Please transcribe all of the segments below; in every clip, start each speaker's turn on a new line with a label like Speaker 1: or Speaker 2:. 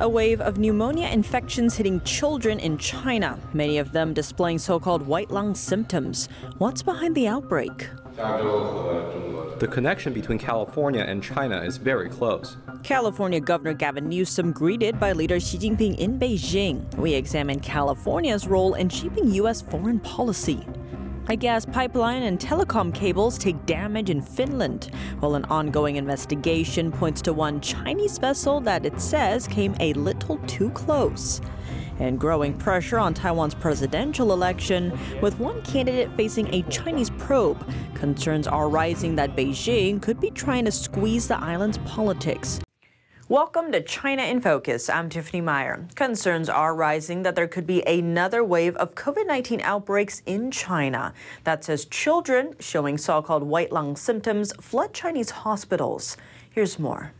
Speaker 1: A wave of pneumonia infections hitting children in China, many of them displaying so called white lung symptoms. What's behind the outbreak?
Speaker 2: The connection between California and China is very close.
Speaker 1: California Governor Gavin Newsom greeted by leader Xi Jinping in Beijing. We examine California's role in shaping U.S. foreign policy. A gas pipeline and telecom cables take damage in Finland, while an ongoing investigation points to one Chinese vessel that it says came a little too close. And growing pressure on Taiwan's presidential election, with one candidate facing a Chinese probe, concerns are rising that Beijing could be trying to squeeze the island's politics. Welcome to China in Focus. I'm Tiffany Meyer. Concerns are rising that there could be another wave of COVID 19 outbreaks in China. That says children showing so called white lung symptoms flood Chinese hospitals. Here's more.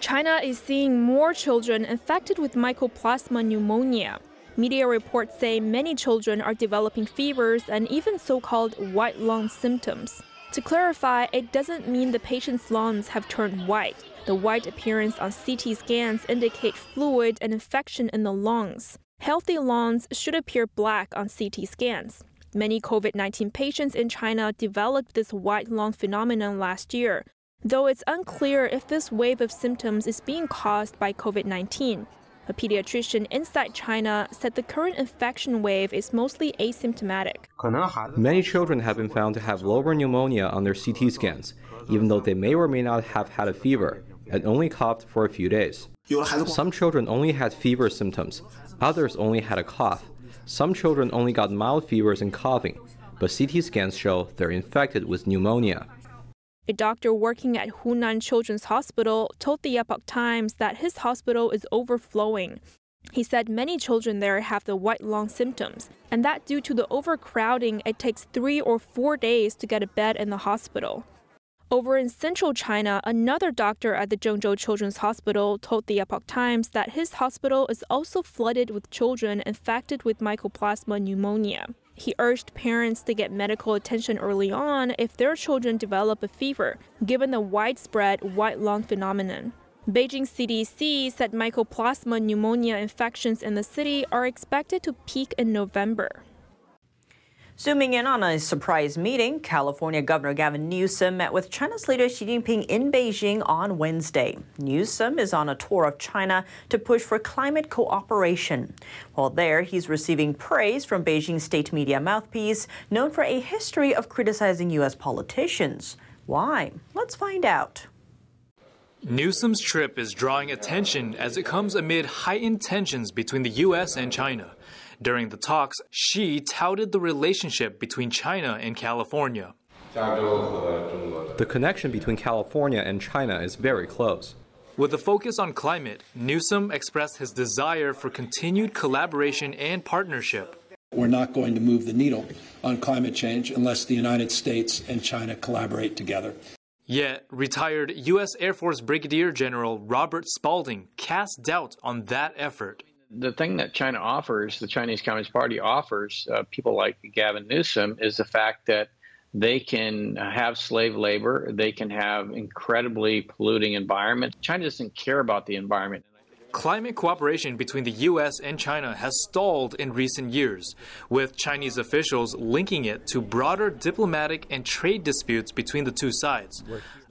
Speaker 3: China is seeing more children infected with mycoplasma pneumonia. Media reports say many children are developing fevers and even so called white lung symptoms. To clarify, it doesn't mean the patient's lungs have turned white. The white appearance on CT scans indicate fluid and infection in the lungs. Healthy lungs should appear black on CT scans. Many COVID 19 patients in China developed this white lung phenomenon last year, though it's unclear if this wave of symptoms is being caused by COVID 19. A pediatrician inside China said the current infection wave is mostly asymptomatic.
Speaker 2: Many children have been found to have lower pneumonia on their CT scans, even though they may or may not have had a fever and only coughed for a few days. Some children only had fever symptoms, others only had a cough. Some children only got mild fevers and coughing, but CT scans show they're infected with pneumonia.
Speaker 3: A doctor working at Hunan Children's Hospital told the Epoch Times that his hospital is overflowing. He said many children there have the white lung symptoms, and that due to the overcrowding, it takes three or four days to get a bed in the hospital. Over in central China, another doctor at the Zhengzhou Children's Hospital told the Epoch Times that his hospital is also flooded with children infected with mycoplasma pneumonia. He urged parents to get medical attention early on if their children develop a fever, given the widespread white lung phenomenon. Beijing CDC said mycoplasma pneumonia infections in the city are expected to peak in November.
Speaker 1: Zooming in on a surprise meeting, California Governor Gavin Newsom met with China's leader Xi Jinping in Beijing on Wednesday. Newsom is on a tour of China to push for climate cooperation. While there, he's receiving praise from Beijing state media mouthpiece, known for a history of criticizing U.S. politicians. Why? Let's find out.
Speaker 4: Newsom's trip is drawing attention as it comes amid heightened tensions between the U.S. and China. During the talks, Xi touted the relationship between China and California.
Speaker 2: The connection between California and China is very close.
Speaker 4: With a focus on climate, Newsom expressed his desire for continued collaboration and partnership.
Speaker 5: We're not going to move the needle on climate change unless the United States and China collaborate together.
Speaker 4: Yet, retired U.S. Air Force Brigadier General Robert Spalding cast doubt on that effort
Speaker 6: the thing that China offers, the Chinese Communist Party offers uh, people like Gavin Newsom, is the fact that they can have slave labor, they can have incredibly polluting environment. China doesn't care about the environment.
Speaker 4: Climate cooperation between the U.S. and China has stalled in recent years, with Chinese officials linking it to broader diplomatic and trade disputes between the two sides.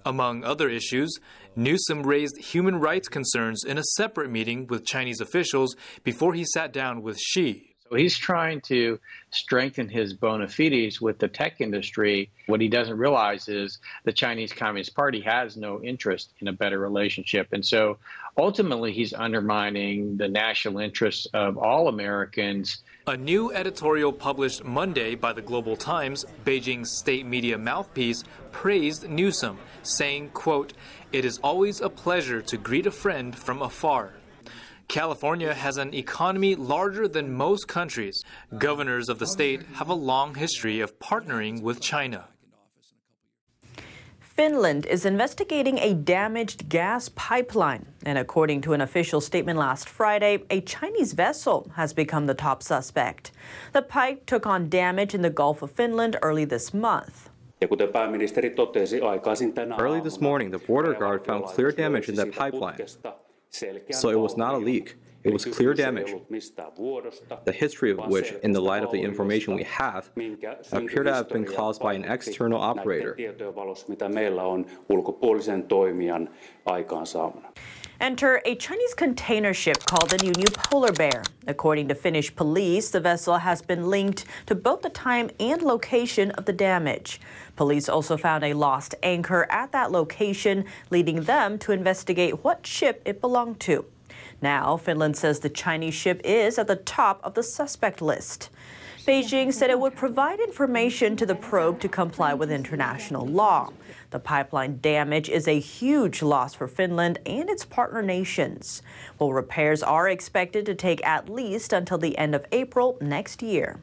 Speaker 4: Among other issues, Newsom raised human rights concerns in a separate meeting with Chinese officials before he sat down with Xi.
Speaker 6: So he's trying to strengthen his bona fides with the tech industry. What he doesn't realize is the Chinese Communist Party has no interest in a better relationship. And so ultimately, he's undermining the national interests of all Americans.
Speaker 4: A new editorial published Monday by the Global Times, Beijing's state media mouthpiece, praised Newsom, saying, quote, It is always a pleasure to greet a friend from afar. California has an economy larger than most countries. Governors of the state have a long history of partnering with China.
Speaker 1: Finland is investigating a damaged gas pipeline. And according to an official statement last Friday, a Chinese vessel has become the top suspect. The pipe took on damage in the Gulf of Finland early this month.
Speaker 2: Early this morning, the border guard found clear damage in that pipeline. So it was not a leak. It was clear damage, the history of which, in the light of the information we have, appear to have been caused by an external operator.
Speaker 1: Enter a Chinese container ship called the New Polar Bear. According to Finnish police, the vessel has been linked to both the time and location of the damage. Police also found a lost anchor at that location, leading them to investigate what ship it belonged to. Now, Finland says the Chinese ship is at the top of the suspect list. Beijing said it would provide information to the probe to comply with international law. The pipeline damage is a huge loss for Finland and its partner nations. Well, repairs are expected to take at least until the end of April next year.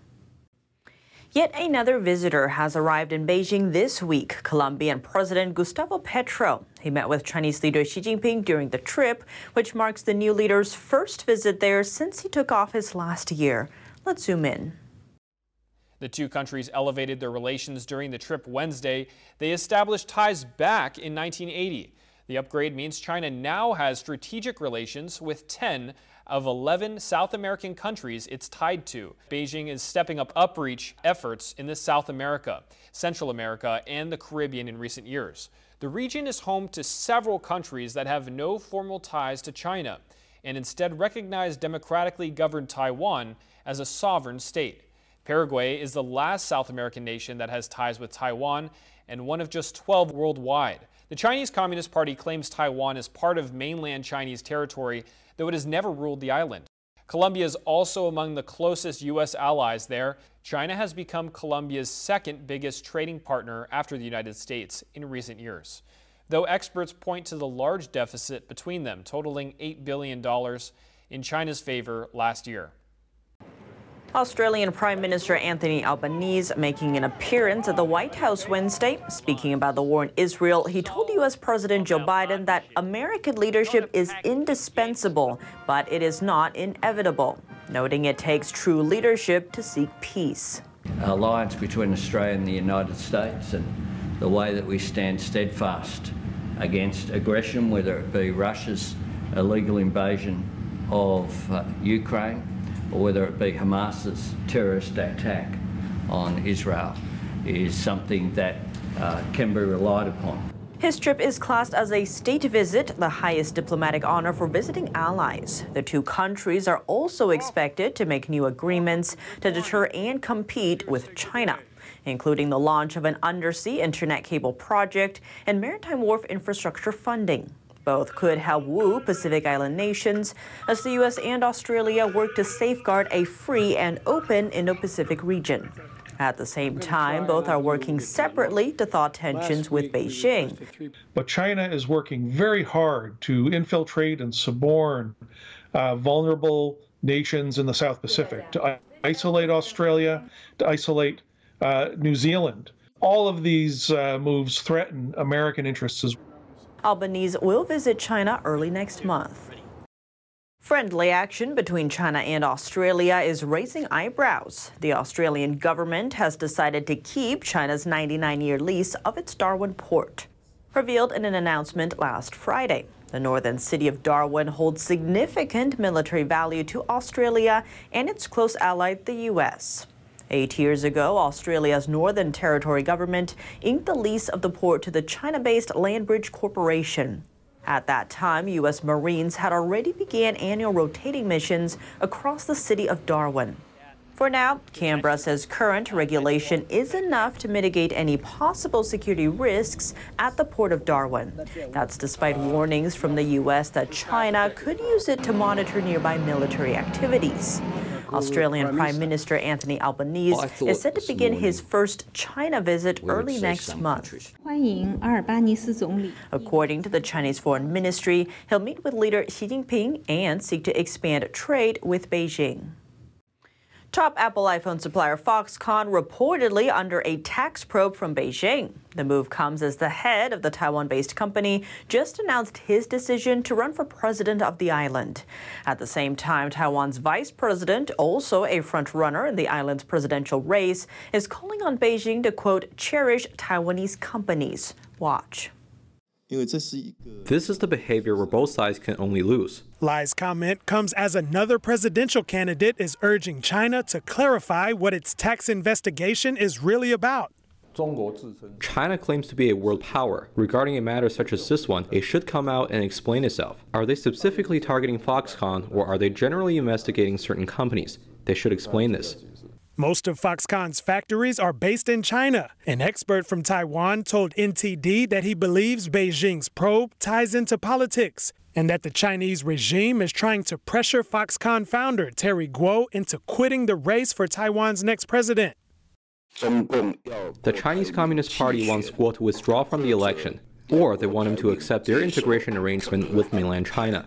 Speaker 1: Yet another visitor has arrived in Beijing this week, Colombian President Gustavo Petro. He met with Chinese leader Xi Jinping during the trip, which marks the new leader's first visit there since he took office last year. Let's zoom in.
Speaker 7: The two countries elevated their relations during the trip Wednesday. They established ties back in 1980. The upgrade means China now has strategic relations with 10 of 11 South American countries it's tied to. Beijing is stepping up upreach efforts in the South America, Central America, and the Caribbean in recent years. The region is home to several countries that have no formal ties to China and instead recognize democratically governed Taiwan as a sovereign state. Paraguay is the last South American nation that has ties with Taiwan and one of just 12 worldwide. The Chinese Communist Party claims Taiwan is part of mainland Chinese territory though it has never ruled the island. Colombia is also among the closest U.S. allies there. China has become Colombia's second biggest trading partner after the United States in recent years. Though experts point to the large deficit between them, totaling $8 billion in China's favor last year.
Speaker 1: Australian Prime Minister Anthony Albanese making an appearance at the White House Wednesday. Speaking about the war in Israel, he told U.S. President Joe Biden that American leadership is indispensable, but it is not inevitable, noting it takes true leadership to seek peace.
Speaker 8: Alliance between Australia and the United States and the way that we stand steadfast against aggression, whether it be Russia's illegal invasion of uh, Ukraine or whether it be Hamas's terrorist attack on Israel, is something that uh, can be relied upon.
Speaker 1: His trip is classed as a state visit, the highest diplomatic honor for visiting allies. The two countries are also expected to make new agreements to deter and compete with China, including the launch of an undersea internet cable project and maritime wharf infrastructure funding. Both could help woo Pacific Island nations as the U.S. and Australia work to safeguard a free and open Indo Pacific region. At the same time, both are working separately to thaw tensions with Beijing.
Speaker 9: But China is working very hard to infiltrate and suborn uh, vulnerable nations in the South Pacific, to isolate Australia, to isolate uh, New Zealand. All of these uh, moves threaten American interests as well.
Speaker 1: Albanese will visit China early next month. Friendly action between China and Australia is raising eyebrows. The Australian government has decided to keep China's 99 year lease of its Darwin port. Revealed in an announcement last Friday, the northern city of Darwin holds significant military value to Australia and its close ally, the U.S. Eight years ago, Australia's Northern Territory government inked the lease of the port to the China based Landbridge Corporation. At that time, U.S. Marines had already began annual rotating missions across the city of Darwin. For now, Canberra says current regulation is enough to mitigate any possible security risks at the port of Darwin. That's despite warnings from the U.S. that China could use it to monitor nearby military activities. Australian Prime Minister Anthony Albanese is set to begin his first China visit early next month. According to the Chinese Foreign Ministry, he'll meet with leader Xi Jinping and seek to expand trade with Beijing. Top Apple iPhone supplier Foxconn reportedly under a tax probe from Beijing. The move comes as the head of the Taiwan based company just announced his decision to run for president of the island. At the same time, Taiwan's vice president, also a frontrunner in the island's presidential race, is calling on Beijing to, quote, cherish Taiwanese companies. Watch.
Speaker 2: This is the behavior where both sides can only lose.
Speaker 10: Li's comment comes as another presidential candidate is urging China to clarify what its tax investigation is really about.
Speaker 2: China claims to be a world power. Regarding a matter such as this one, it should come out and explain itself. Are they specifically targeting Foxconn, or are they generally investigating certain companies? They should explain this.
Speaker 10: Most of Foxconn's factories are based in China. An expert from Taiwan told NTD that he believes Beijing's probe ties into politics and that the Chinese regime is trying to pressure Foxconn founder Terry Gou into quitting the race for Taiwan's next president.
Speaker 2: The Chinese Communist Party wants Gou to withdraw from the election, or they want him to accept their integration arrangement with mainland China.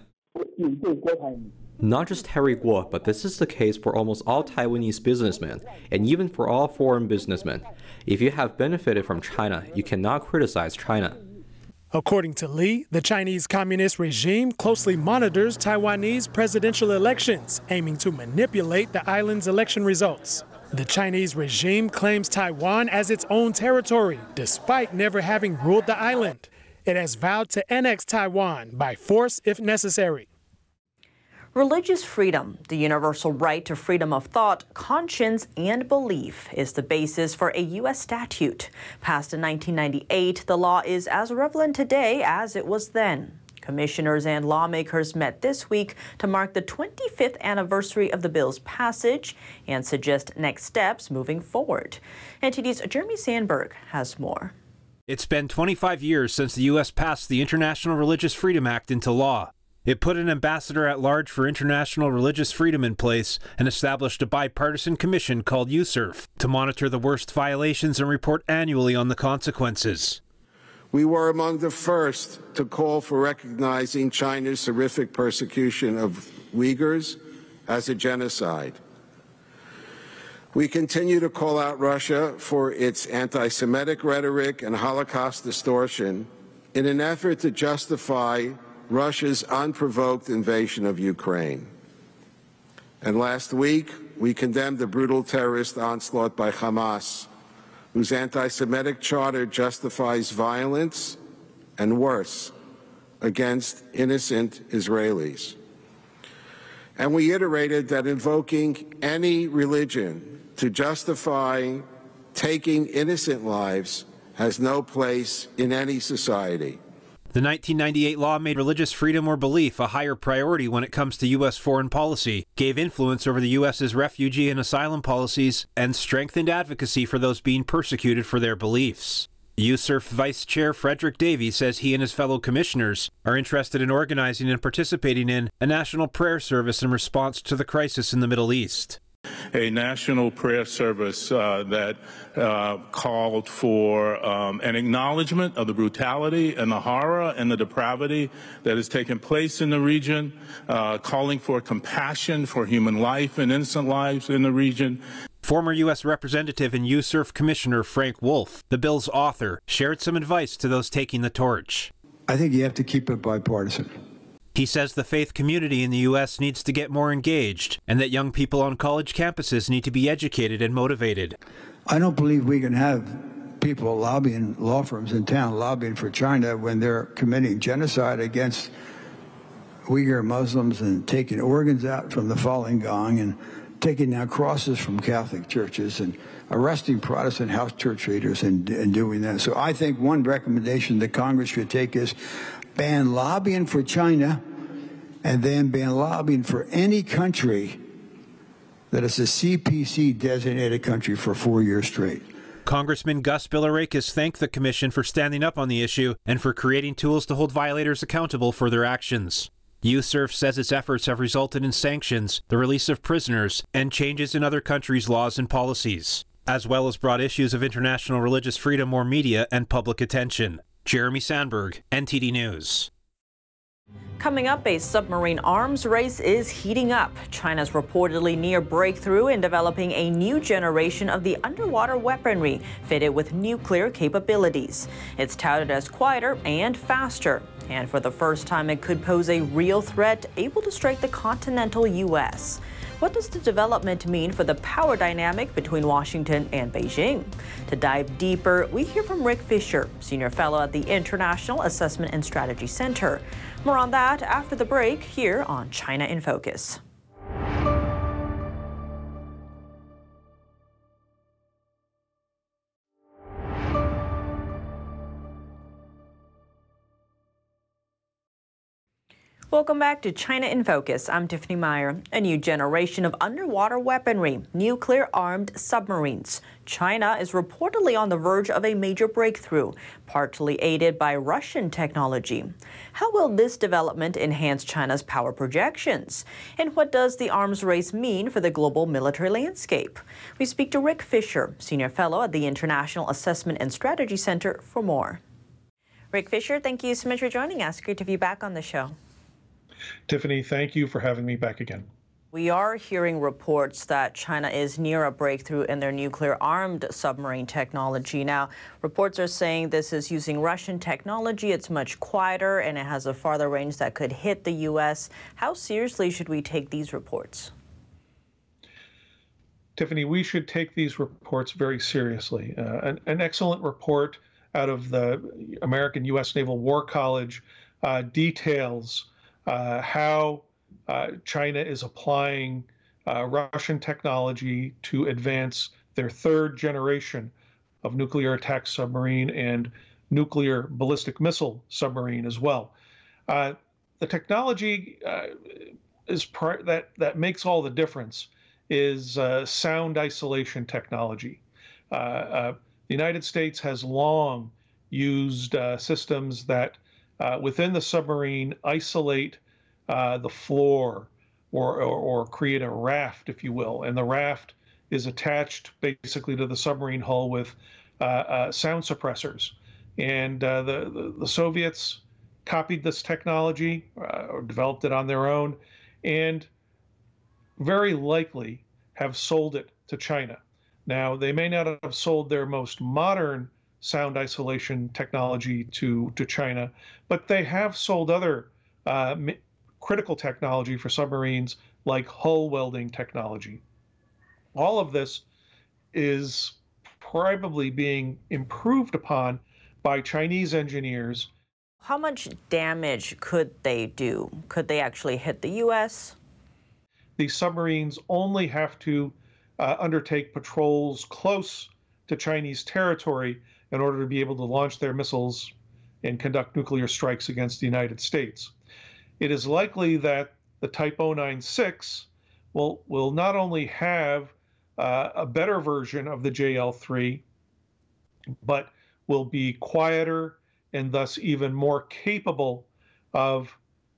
Speaker 2: Not just Harry Gou, but this is the case for almost all Taiwanese businessmen, and even for all foreign businessmen. If you have benefited from China, you cannot criticize China.
Speaker 10: According to Li, the Chinese Communist regime closely monitors Taiwanese presidential elections, aiming to manipulate the island's election results. The Chinese regime claims Taiwan as its own territory, despite never having ruled the island. It has vowed to annex Taiwan by force if necessary.
Speaker 1: Religious freedom, the universal right to freedom of thought, conscience, and belief, is the basis for a U.S. statute. Passed in 1998, the law is as relevant today as it was then. Commissioners and lawmakers met this week to mark the 25th anniversary of the bill's passage and suggest next steps moving forward. NTD's Jeremy Sandberg has more.
Speaker 11: It's been 25 years since the U.S. passed the International Religious Freedom Act into law. It put an ambassador at large for international religious freedom in place and established a bipartisan commission called USCIRF to monitor the worst violations and report annually on the consequences.
Speaker 12: We were among the first to call for recognizing China's horrific persecution of Uyghurs as a genocide. We continue to call out Russia for its anti Semitic rhetoric and Holocaust distortion in an effort to justify Russia's unprovoked invasion of Ukraine. And last week, we condemned the brutal terrorist onslaught by Hamas, whose anti Semitic charter justifies violence and worse against innocent Israelis. And we iterated that invoking any religion to justify taking innocent lives has no place in any society.
Speaker 11: The 1998 law made religious freedom or belief a higher priority when it comes to U.S. foreign policy, gave influence over the U.S.'s refugee and asylum policies, and strengthened advocacy for those being persecuted for their beliefs. USCIRF Vice Chair Frederick Davie says he and his fellow commissioners are interested in organizing and participating in a national prayer service in response to the crisis in the Middle East
Speaker 13: a national prayer service uh, that uh, called for um, an acknowledgement of the brutality and the horror and the depravity that has taken place in the region, uh, calling for compassion for human life and innocent lives in the region.
Speaker 11: Former U.S. Representative and USCIRF Commissioner Frank Wolf, the bill's author, shared some advice to those taking the torch.
Speaker 14: I think you have to keep it bipartisan.
Speaker 11: He says the faith community in the U.S. needs to get more engaged and that young people on college campuses need to be educated and motivated.
Speaker 14: I don't believe we can have people lobbying law firms in town lobbying for China when they're committing genocide against Uyghur Muslims and taking organs out from the Falun Gong and taking down crosses from Catholic churches and arresting Protestant house church leaders and, and doing that. So I think one recommendation that Congress should take is ban lobbying for China, and then ban lobbying for any country that is a CPC designated country for four years straight.
Speaker 11: Congressman Gus Bilirakis thanked the commission for standing up on the issue and for creating tools to hold violators accountable for their actions. USCIRF says its efforts have resulted in sanctions, the release of prisoners, and changes in other countries' laws and policies, as well as brought issues of international religious freedom more media and public attention. Jeremy Sandberg, NTD News.
Speaker 1: Coming up, a submarine arms race is heating up. China's reportedly near breakthrough in developing a new generation of the underwater weaponry fitted with nuclear capabilities. It's touted as quieter and faster. And for the first time, it could pose a real threat able to strike the continental U.S. What does the development mean for the power dynamic between Washington and Beijing? To dive deeper, we hear from Rick Fisher, Senior Fellow at the International Assessment and Strategy Center. More on that after the break here on China in Focus. Welcome back to China in Focus. I'm Tiffany Meyer. A new generation of underwater weaponry, nuclear armed submarines. China is reportedly on the verge of a major breakthrough, partly aided by Russian technology. How will this development enhance China's power projections? And what does the arms race mean for the global military landscape? We speak to Rick Fisher, Senior Fellow at the International Assessment and Strategy Center, for more. Rick Fisher, thank you so much for joining us. Great to you back on the show.
Speaker 9: Tiffany, thank you for having me back again.
Speaker 1: We are hearing reports that China is near a breakthrough in their nuclear armed submarine technology. Now, reports are saying this is using Russian technology. It's much quieter and it has a farther range that could hit the U.S. How seriously should we take these reports?
Speaker 9: Tiffany, we should take these reports very seriously. Uh, an, an, excellent report out of the American U.S. Naval War College uh, details how uh, China is applying uh, Russian technology to advance their third generation of nuclear attack submarine and nuclear ballistic missile submarine as well. Uh, the technology uh, is par- that that makes all the difference is uh, sound isolation technology. the United States has long used systems that uh, within the submarine isolate uh, the floor or, or, or, create a raft, if you will. And the raft is attached basically to the submarine hull with uh, uh sound suppressors. And uh, the, the, the, Soviets copied this technology or developed it on their own and very likely have sold it to China. Now, they may not have sold their most modern sound isolation technology to, to China, but they have sold other uh, critical technology for submarines like hull welding technology. All of this is probably being improved upon by Chinese engineers.
Speaker 1: How much damage could they do? Could they actually hit the U.S.?
Speaker 9: These submarines only have to uh, undertake patrols close to Chinese territory in order to be able to launch their missiles and conduct nuclear strikes against the United States. It is likely that the Type 096 will, will not only have uh, a better version of the JL3, but will be quieter and thus even more capable of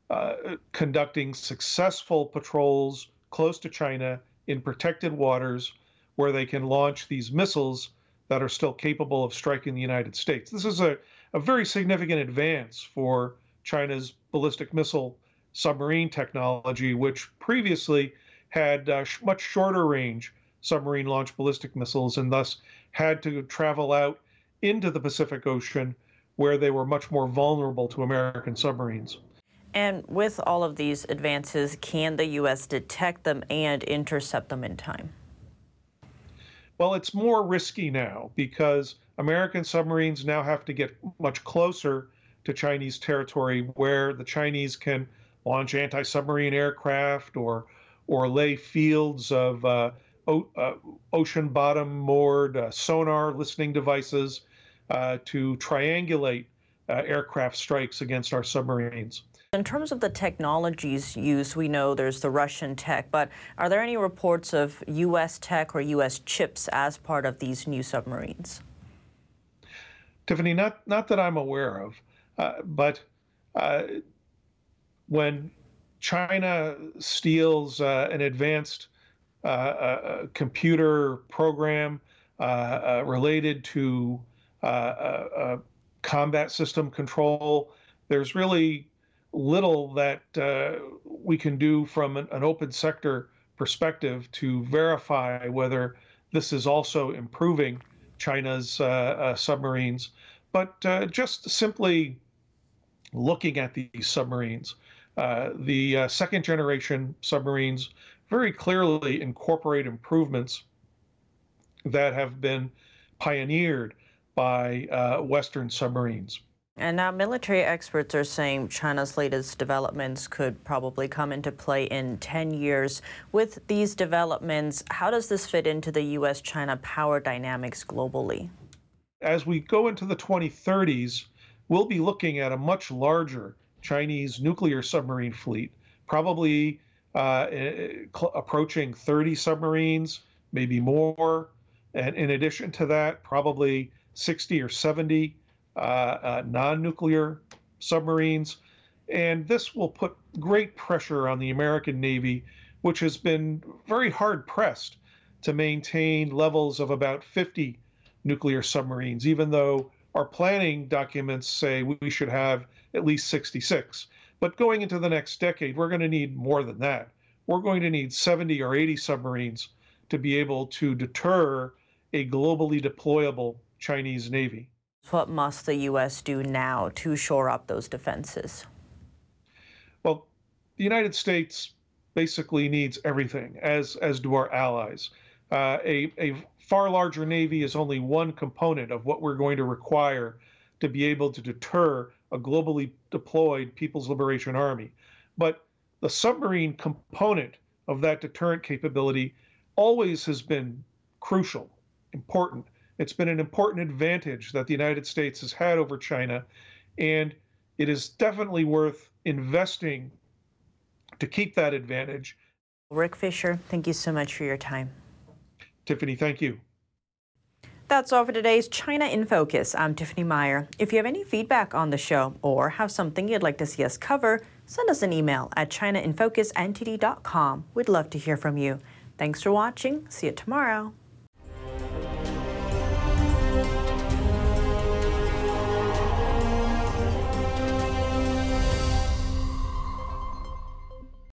Speaker 9: uh, conducting successful patrols close to China in protected waters where they can launch these missiles that are still capable of striking the United States. This is a, a very significant advance for China's ballistic missile submarine technology, which previously had uh, sh- much shorter range submarine launched ballistic missiles and thus had to travel out into the Pacific Ocean where they were much more vulnerable to American submarines.
Speaker 1: And with all of these advances, can the U.S. detect them and intercept them in time?
Speaker 9: Well, it's more risky now because American submarines now have to get much closer to Chinese territory where the Chinese can launch anti-submarine aircraft or or lay fields of uh, o- uh, ocean bottom moored uh, sonar listening devices uh, to triangulate uh, aircraft strikes against our submarines.
Speaker 1: In terms of the technologies used, we know there's the Russian tech, but are there any reports of U.S. tech or U.S. chips as part of these new submarines?
Speaker 9: Tiffany, not not that I'm aware of, uh, but uh, when China steals uh, an advanced uh, uh, computer program uh, related to combat system control, there's really little that uh, we can do from an, an, open sector perspective to verify whether this is also improving China's uh, uh, submarines. But uh, just simply looking at these submarines, uh, the second generation submarines very clearly incorporate improvements that have been pioneered by Western submarines.
Speaker 1: And now military experts are saying China's latest developments could probably come into play in 10 years. With these developments, how does this fit into the U.S. China power dynamics globally?
Speaker 9: As we go into the 2030s, we'll be looking at a much larger Chinese nuclear submarine fleet, probably uh, approaching 30 submarines, maybe more. And in addition to that, probably 60 or 70 uh, uh, Uh, uh, non nuclear submarines. And this will put great pressure on the American Navy, which has been very hard pressed to maintain levels of about 50 nuclear submarines, even though our planning documents say we should have at least 66. But going into the next decade, we're going to need more than that. We're going to need 70 or 80 submarines to be able to deter a globally deployable Chinese Navy.
Speaker 1: What must the U.S. do now to shore up those defenses?
Speaker 9: Well, the United States basically needs everything, as, as do our allies. Uh, a, a far larger Navy is only one component of what we're going to require to be able to deter a globally deployed People's Liberation Army. But the submarine component of that deterrent capability always has been crucial, important. It's been an important advantage that the United States has had over China, and it is definitely worth investing to keep that advantage.
Speaker 1: Rick Fisher, thank you so much for your time.
Speaker 9: Tiffany, thank you.
Speaker 1: That's all for today's China in Focus. I'm Tiffany Meyer. If you have any feedback on the show or have something you'd like to see us cover, send us an email at chinainfocusntd.com. We'd love to hear from you. Thanks for watching. See you tomorrow.